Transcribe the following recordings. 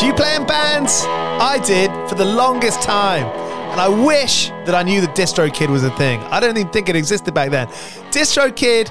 Do you play in bands? I did for the longest time. And I wish that I knew that DistroKid was a thing. I don't even think it existed back then. DistroKid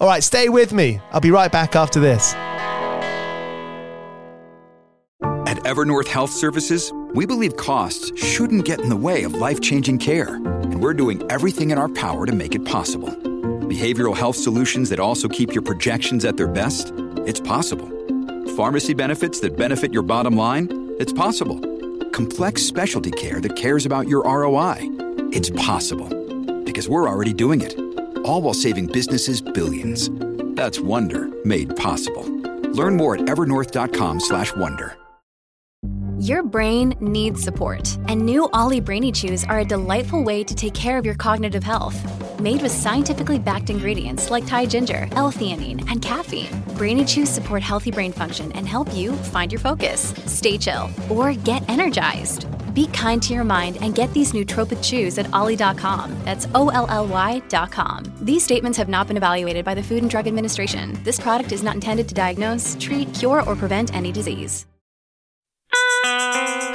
All right, stay with me. I'll be right back after this. At Evernorth Health Services, we believe costs shouldn't get in the way of life changing care, and we're doing everything in our power to make it possible. Behavioral health solutions that also keep your projections at their best? It's possible. Pharmacy benefits that benefit your bottom line? It's possible. Complex specialty care that cares about your ROI? It's possible. Because we're already doing it all while saving businesses billions. That's Wonder made possible. Learn more at evernorth.com/wonder. Your brain needs support, and new Olly Brainy Chews are a delightful way to take care of your cognitive health. Made with scientifically backed ingredients like Thai ginger, L-theanine, and caffeine, Brainy Chews support healthy brain function and help you find your focus, stay chill, or get energized. Be kind to your mind and get these nootropic chews at olly.com. That's O L L Y.com. These statements have not been evaluated by the Food and Drug Administration. This product is not intended to diagnose, treat, cure, or prevent any disease.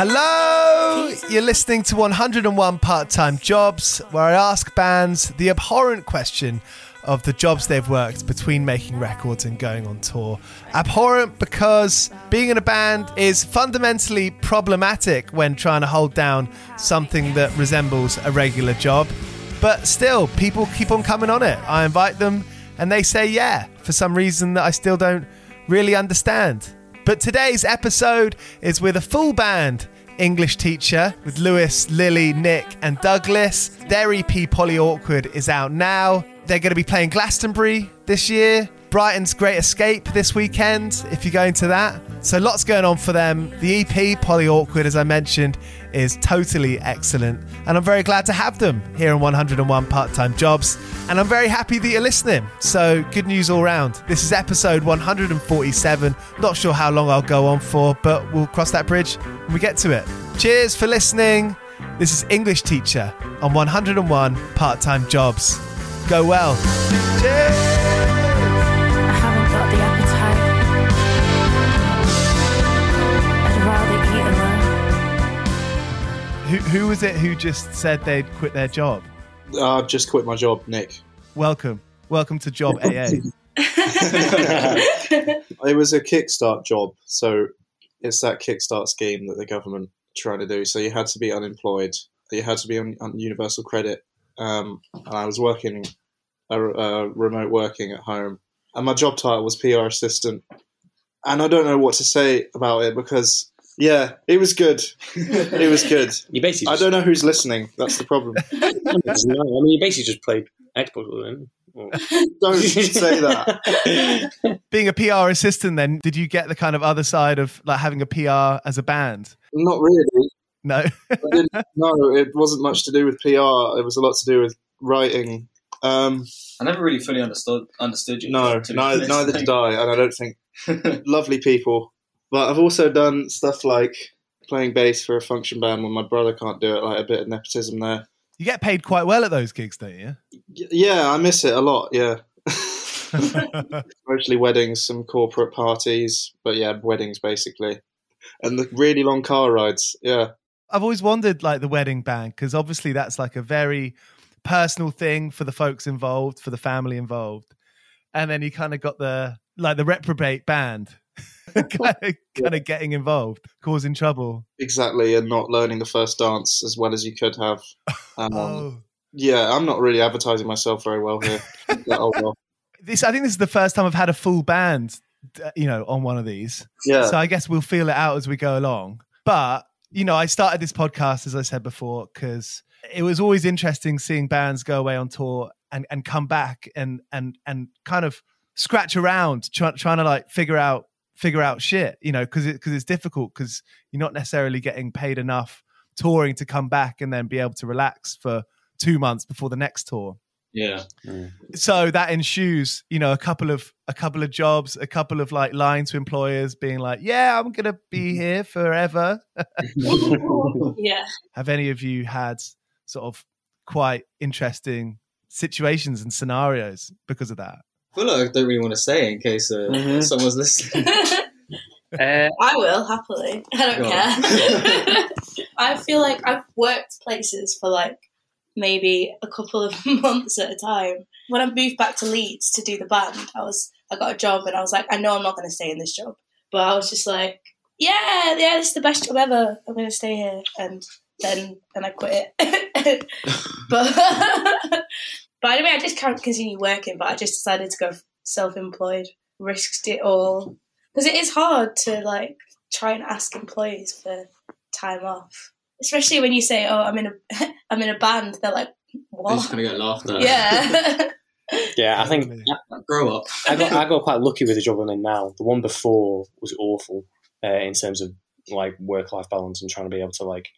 Hello! You're listening to 101 Part Time Jobs, where I ask bands the abhorrent question of the jobs they've worked between making records and going on tour. Abhorrent because being in a band is fundamentally problematic when trying to hold down something that resembles a regular job. But still, people keep on coming on it. I invite them and they say yeah for some reason that I still don't really understand. But today's episode is with a full band. English teacher with Lewis, Lily, Nick, and Douglas. Their EP Polyawkward is out now. They're going to be playing Glastonbury this year. Brighton's Great Escape this weekend, if you're going to that. So lots going on for them. The EP, Polyawkward, as I mentioned, is totally excellent. And I'm very glad to have them here on 101 Part Time Jobs. And I'm very happy that you're listening. So good news all round. This is episode 147. Not sure how long I'll go on for, but we'll cross that bridge when we get to it. Cheers for listening. This is English Teacher on 101 Part Time Jobs go well. Who, who was it who just said they'd quit their job? I've just quit my job, Nick. Welcome. Welcome to Job AA. it was a Kickstart job. So it's that Kickstart scheme that the government trying to do. So you had to be unemployed, you had to be on, on universal credit, um, and I was working, uh, uh, remote working at home, and my job title was PR assistant. And I don't know what to say about it because, yeah, it was good. it was good. You basically I don't know who's listening. That's the problem. I mean, you basically just played Xbox with him. Or- Don't say that. Being a PR assistant, then, did you get the kind of other side of like having a PR as a band? Not really. No. No, it wasn't much to do with PR. It was a lot to do with writing. Um, I never really fully understood understood you. no, neither, honest. neither did I, and I don't think lovely people. But I've also done stuff like playing bass for a function band when my brother can't do it, like a bit of nepotism there. You get paid quite well at those gigs, don't you? Yeah, I miss it a lot. Yeah, mostly weddings, some corporate parties, but yeah, weddings basically, and the really long car rides. Yeah, I've always wondered like the wedding band because obviously that's like a very personal thing for the folks involved, for the family involved, and then you kind of got the like the reprobate band, kind of kind of getting involved, causing trouble. exactly, and not learning the first dance as well as you could have. Um, Oh, Yeah, I'm not really advertising myself very well here. oh, well. this I think this is the first time I've had a full band, uh, you know, on one of these. Yeah, So I guess we'll feel it out as we go along. But, you know, I started this podcast, as I said before, because it was always interesting seeing bands go away on tour and, and come back and, and, and kind of scratch around try, trying to like figure out, figure out shit, you know, cause it, cause it's difficult because you're not necessarily getting paid enough touring to come back and then be able to relax for two months before the next tour Yeah. so that ensues you know a couple of a couple of jobs a couple of like lying to employers being like yeah i'm gonna be here forever yeah. have any of you had sort of quite interesting situations and scenarios because of that Well, I don't really want to say in case uh, Mhm. someone's listening. Uh, I will happily. I don't care. I feel like I've worked places for like maybe a couple of months at a time. When I moved back to Leeds to do the band, I was I got a job and I was like, I know I'm not going to stay in this job, but I was just like, yeah, yeah, this is the best job ever. I'm going to stay here, and then then I quit it. but but anyway, I just can't continue working. But I just decided to go self-employed. Risked it all because it is hard to like try and ask employees for time off, especially when you say, "Oh, I'm in a I'm in a band." They're like, You're just "What?" gonna get laughed at. Yeah, yeah, I think Totally. Grow up. I got I got quite lucky with the job I'm in now. The one before was awful uh, in terms of like work life balance and trying to be able to like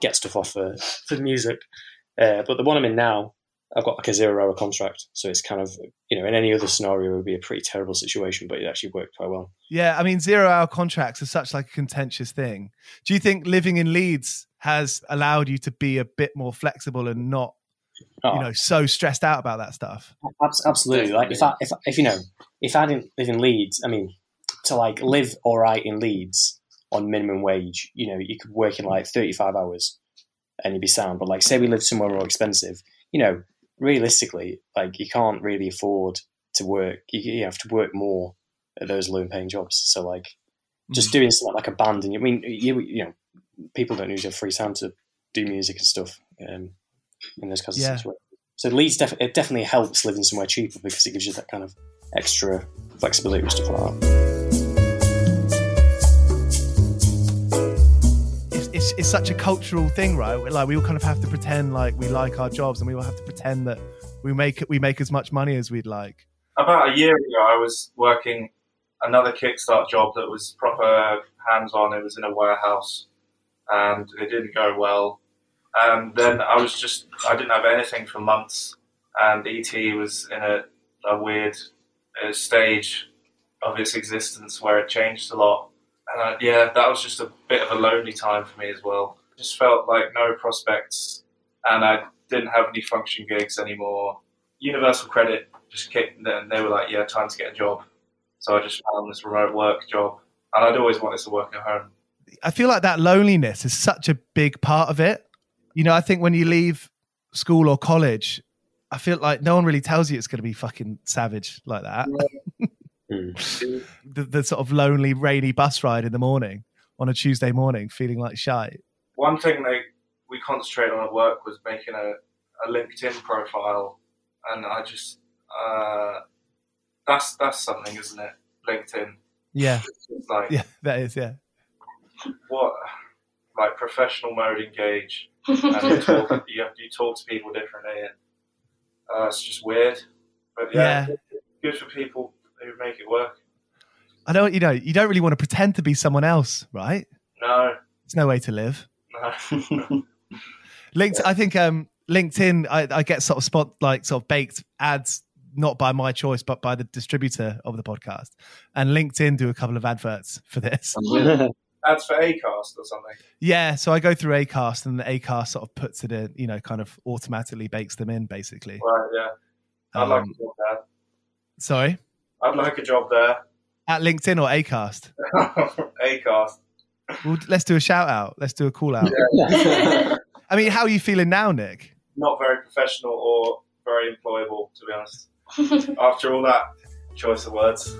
get stuff off for for music. Uh, but the one I'm in now, I've got like a zero hour contract, so it's kind of you know in any other scenario it would be a pretty terrible situation, but it actually worked quite well. yeah i mean zero hour contracts are such like a contentious thing do you think living in leeds has allowed you to be a bit more flexible and not Oh, you know so stressed out about that stuff absolutely. Like if I if if you know if I didn't live in Leeds, I mean to like live all right in Leeds on minimum wage, you know, you could work in like thirty five hours and you'd be sound. But like say we lived somewhere more expensive, you know, realistically, like you can't really afford to work. You, you have to work more at those low paying jobs. So like just mm. doing something like a band, and you I mean you you know people don't usually have free time to do music and stuff um, in those kinds Yeah. of situations. So Leeds def- it definitely helps living somewhere cheaper because it gives you that kind of extra flexibility with stuff like that. it's, it's, it's such a cultural thing, right? We're Like we all kind of have to pretend like we like our jobs, and we all have to pretend that we make we make as much money as we'd like. about a year ago, I was working another Kickstart job that was proper hands-on. It was in a warehouse, and it didn't go well. And then I was just I didn't have anything for months, and ET was in a, a weird uh, stage of its existence where it changed a lot. And I, yeah, that was just a bit of a lonely time for me as well. Just felt like no prospects, and I didn't have any function gigs anymore. Universal Credit just kicked, and they were like, "Yeah, time to get a job." So I just found this remote work job, and I'd always wanted to work at home. I feel like that loneliness is such a big part of it. You know, I think when you leave school or college, I feel like no one really tells you it's going to be fucking savage like that. Mm. the, the sort of lonely, rainy bus ride in the morning on a Tuesday morning, feeling like shite. One thing they we concentrated on at work was making a, a LinkedIn profile, and I just uh, that's that's something, isn't it? LinkedIn. Yeah, like yeah, that is, yeah. What like professional mode engage and you talk, you, you talk to people differently and uh, it's just weird but yeah, good for people who make it work I know, you know, you don't really want to pretend to be someone else, right? no It's no way to live. no Linked, I think um, LinkedIn, I, I get sort of spot like sort of baked ads, not by my choice, but by the distributor of the podcast. And LinkedIn do a couple of adverts for this. ads for acast or something Yeah, so I go through Acast, and the Acast sort of puts it in, you know, kind of automatically bakes them in, basically. right yeah I'd like Um, a job there sorry, I'd like a job there at LinkedIn or Acast. acast Well, let's do a shout out. Let's do a call out. I mean, how are you feeling now, Nick? not very professional or very employable to be honest after all that choice of words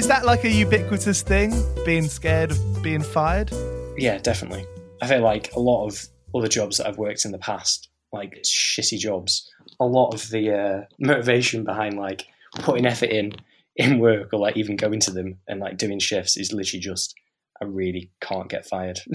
is that like a ubiquitous thing, being scared of being fired? Yeah, definitely. I feel like a lot of other jobs that I've worked in the past, like shitty jobs, a lot of the uh, motivation behind like putting effort in in work or like even going to them and like doing shifts is literally just I really can't get fired.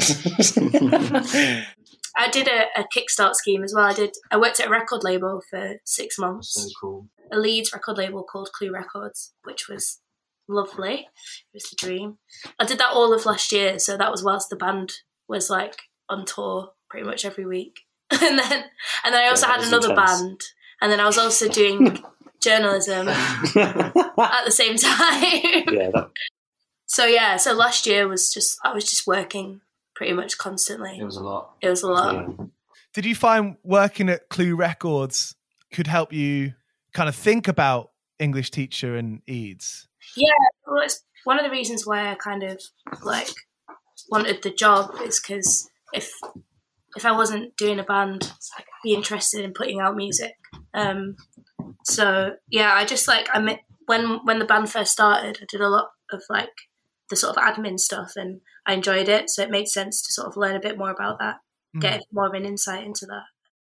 I did a, a Kickstart scheme as well. I did. I worked at a record label for six months. So cool. a Leeds record label called Clue Records, which was lovely. It was the dream. I did that all of last year, so that was whilst the band was like on tour pretty much every week. and then and then I also Yeah, had another intense. band. And then I was also doing journalism at the same time. yeah, that, so yeah, so last year was just I was just working pretty much constantly. It was a lot. It was a lot. yeah. Did you find working at Clue Records could help you kind of think about English teacher and Eads? Yeah, well, it's one of the reasons why I kind of like wanted the job is because if if I wasn't doing a band, I'd be interested in putting out music. Um, so yeah, I just like I met, when when the band first started, I did a lot of like the sort of admin stuff, and I enjoyed it. So it made sense to sort of learn a bit more about that, get more of an insight into that.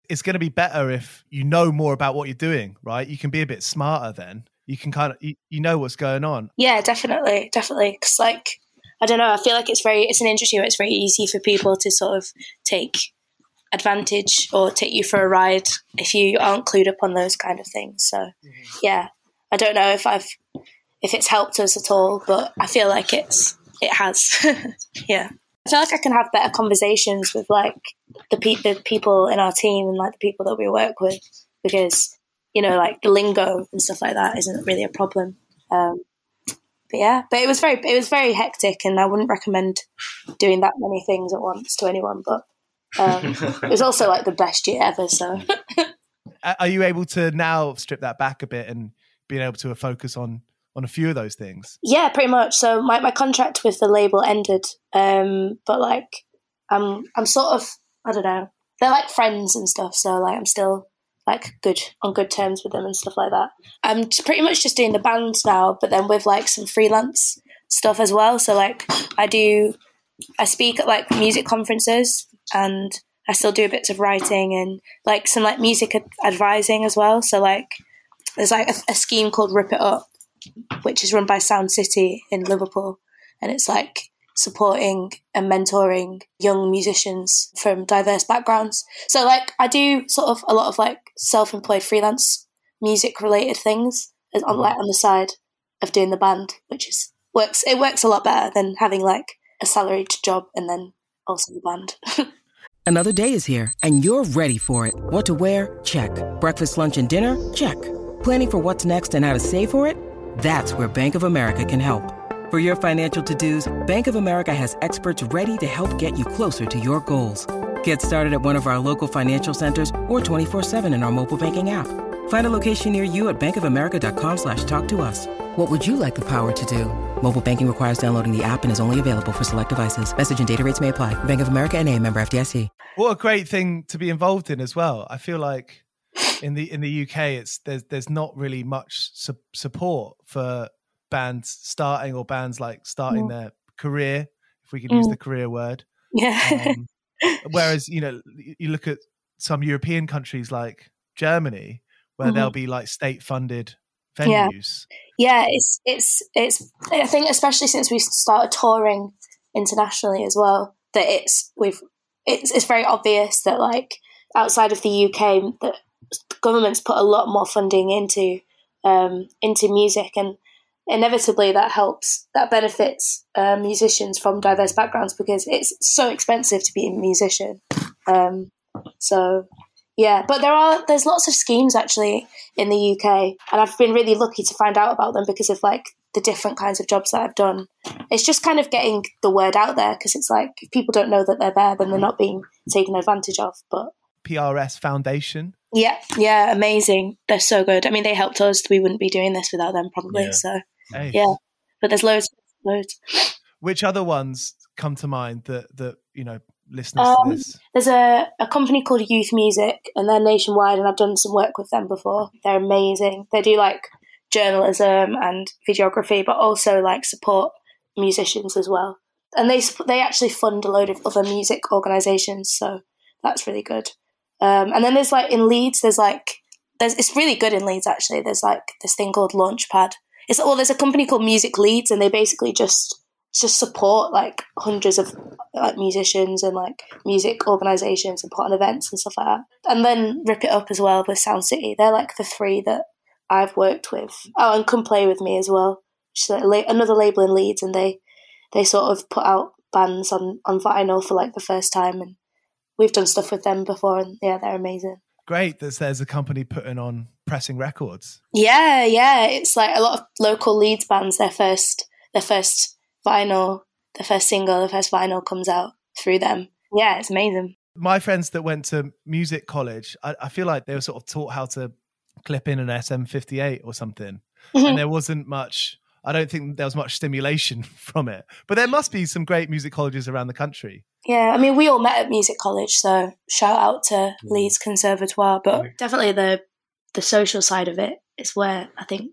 It's going to be better if you know more about what you're doing, right? You can be a bit smarter then. You can kind of you, you know what's going on. Yeah, definitely, definitely. Because like, I don't know, I feel like it's very, it's an industry where it's very easy for people to sort of take advantage or take you for a ride if you aren't clued up on those kind of things. So, mm-hmm. yeah, I don't know if I've, if it's helped us at all, but I feel like it's, it has. yeah. I feel like I can have better conversations with like the, pe- the people in our team and like the people that we work with because you know like the lingo and stuff like that isn't really a problem. Um, but yeah, but it was very it was very hectic, and I wouldn't recommend doing that many things at once to anyone. But um, it was also like the best year ever. So Are you able to now strip that back a bit and being able to focus on on a few of those things? yeah, pretty much. So my, my contract with the label ended, um, but like I'm I'm sort of I don't know. They're like friends and stuff, so like I'm still like good on good terms with them and stuff like that. I'm pretty much just doing the band now, but then with like some freelance stuff as well. So like I do, I speak at like music conferences and I still do bits of writing and like some like music ad- advising as well. So like there's like a, a scheme called Rip It Up, which is run by Sound City in Liverpool, and it's like supporting and mentoring young musicians from diverse backgrounds. So like I do sort of a lot of like self-employed freelance music related things as- on mm-hmm. like on the side of doing the band, which is works it works a lot better than having like a salaried job and then also the band. Another day is here, and you're ready for it. What to wear? Check. Breakfast, lunch, and dinner? Check. Planning for what's next and how to save for it? That's where Bank of America can help. For your financial to-dos, Bank of America has experts ready to help get you closer to your goals. Get started at one of our local financial centers or 24-7 in our mobile banking app. Find a location near you at bankofamerica.com slash talk to us. What would you like the power to do? Mobile banking requires downloading the app and is only available for select devices. Message and data rates may apply. Bank of America and a member FDIC. What a great thing to be involved in as well. I feel like in the in the UK, it's there's there's not really much su- support for bands starting or bands like starting Mm. their career, if we could use Mm. the career word. Yeah. Um, whereas you know you look at some European countries like Germany, where there'll Mhm. be like state funded Yeah. venues. yeah, it's it's it's. I think especially since we started touring internationally as well, that it's we've it's it's very obvious that like outside of the UK, that governments put a lot more funding into um, into music, and inevitably that helps that benefits uh, musicians from diverse backgrounds because it's so expensive to be a musician. Um, so yeah, but there are there's lots of schemes actually in the UK, and I've been really lucky to find out about them because of like the different kinds of jobs that I've done. It's just kind of getting the word out there because it's like if people don't know that they're there, then they're not being taken advantage of. But PRS Foundation. yeah, yeah, amazing. They're so good. I mean, they helped us. We wouldn't be doing this without them, probably. Yeah. So Hey. yeah, but there's loads, loads. Which other ones come to mind that that you know listeners to Um, this? there's a, a company called Youth Music, and they're nationwide, and I've done some work with them before. They're amazing. They do like journalism and videography, but also like support musicians as well. And they they actually fund a load of other music organisations, so that's really good. Um, and then there's like in Leeds, there's like there's it's really good in Leeds actually. There's like this thing called Launchpad. It's well, there's a company called Music Leeds, and they basically just just support like hundreds of like musicians and like music organizations and put on events and stuff like that. And then rip it up as well with Sound City. They're like the three that I've worked with. Oh, and come play with me as well. Which is la- another label in Leeds, and they they sort of put out bands on on vinyl for like the first time, and we've done stuff with them before, and yeah, they're amazing. Great that there's a company putting on pressing records. Yeah, yeah. It's like a lot of local Leeds bands. Their first, their first vinyl, their first single, their first vinyl comes out through them. Yeah, it's amazing. My friends that went to music college, I, I feel like they were sort of taught how to clip in an SM58 or something, and there wasn't much. I don't think there was much stimulation from it, but there must be some great music colleges around the country. Yeah, I mean, we all met at music college, so shout out to mm. Leeds Conservatoire. But definitely the the social side of it is where I think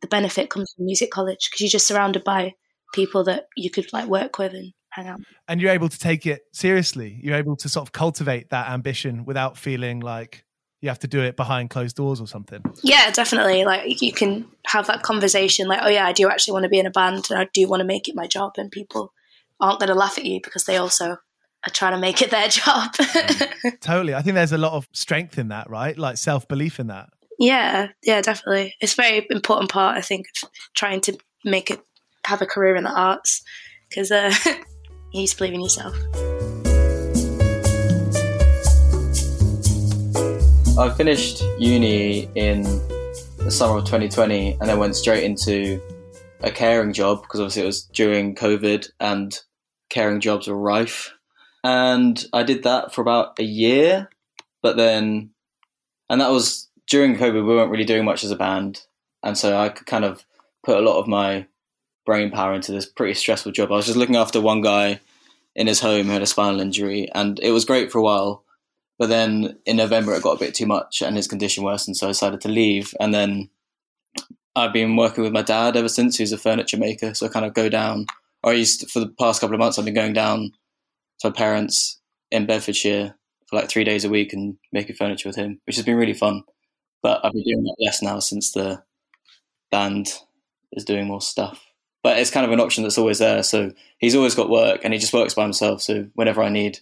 the benefit comes from music college because you're just surrounded by people that you could like work with and hang out. and you're able to take it seriously. You're able to sort of cultivate that ambition without feeling like you have to do it behind closed doors or something. Yeah, definitely. Like you can have that conversation, like, oh yeah, I do actually want to be in a band, and I do want to make it my job, and people aren't going to laugh at you because they also are trying to make it their job. Totally. I think there's a lot of strength in that, right? Like self belief in that. yeah, yeah, definitely. It's a very important part, I think, of trying to make it have a career in the arts because uh, you need to believe in yourself. I finished uni in the summer of 2020 and then went straight into a caring job because obviously it was during COVID and caring jobs were rife. And I did that for about a year, but then, and that was during COVID, we weren't really doing much as a band. And so I could kind of put a lot of my brain power into this pretty stressful job. I was just looking after one guy in his home who had a spinal injury, and it was great for a while. But then in November, it got a bit too much and his condition worsened, so I decided to leave. And then I've been working with my dad ever since, who's a furniture maker. So I kind of go down, or I used to, for the past couple of months, I've been going down to my parents in Bedfordshire for like three days a week and making furniture with him, which has been really fun. But I've been doing that less now since the band is doing more stuff. But it's kind of an option that's always there. So he's always got work and he just works by himself. So whenever I need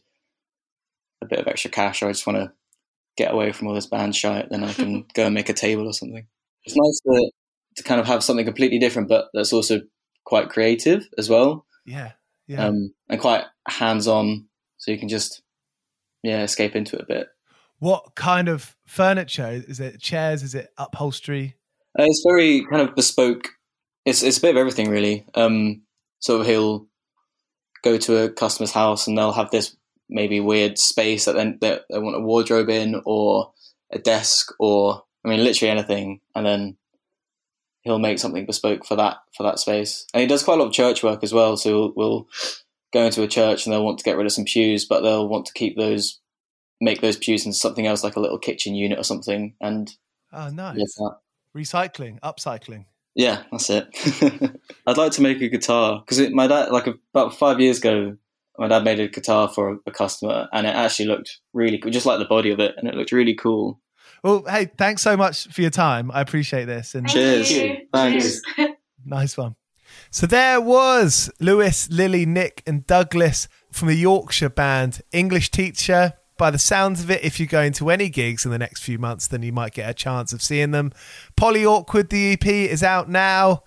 a bit of extra cash or I just want to get away from all this band shite, then I can go and make a table or something. It's nice to, to kind of have something completely different, but that's also quite creative as well. Yeah. Yeah. Um, and quite hands on. So you can just, yeah, escape into it a bit. what kind of furniture? Is it chairs? Is it upholstery? Uh, it's very kind of bespoke. It's it's a bit of everything really. Um, sort of he'll go to a customer's house and they'll have this maybe weird space that then they, they want a wardrobe in or a desk or I mean literally anything, and then he'll make something bespoke for that for that space. And he does quite a lot of church work as well. So we'll, we'll go into a church and they'll want to get rid of some pews, but they'll want to keep those, make those pews into something else like a little kitchen unit or something. And oh, nice. Recycling, upcycling. Yeah, that's it. I'd like to make a guitar because my dad, like about five years ago, my dad made a guitar for a, a customer, and it actually looked really cool, just like the body of it, and it looked really cool. Well, hey, thanks so much for your time. I appreciate this. And cheers. Thanks. nice one. So there was Lewis, Lily, Nick, and Douglas from the Yorkshire band English Teacher. By the sounds of it, if you're going to any gigs in the next few months, then you might get a chance of seeing them. Polyawkward, the EP, is out now.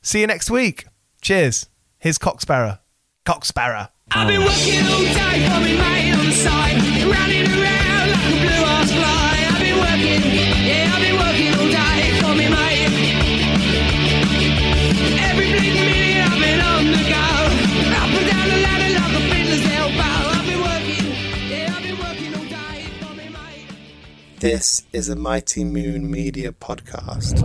See you next week. Cheers. Here's Cocksparrow. Cocksparrow. I've been working all day for me mate on the side, running around like a blue ass fly. I've been working, yeah, I've been working all day for me mate. Every bleeding minute I've been on the go, up and down the ladder like a fiddler's elbow. I've been working, yeah, I've been working all day for me mate. This is a Mighty Moon Media podcast.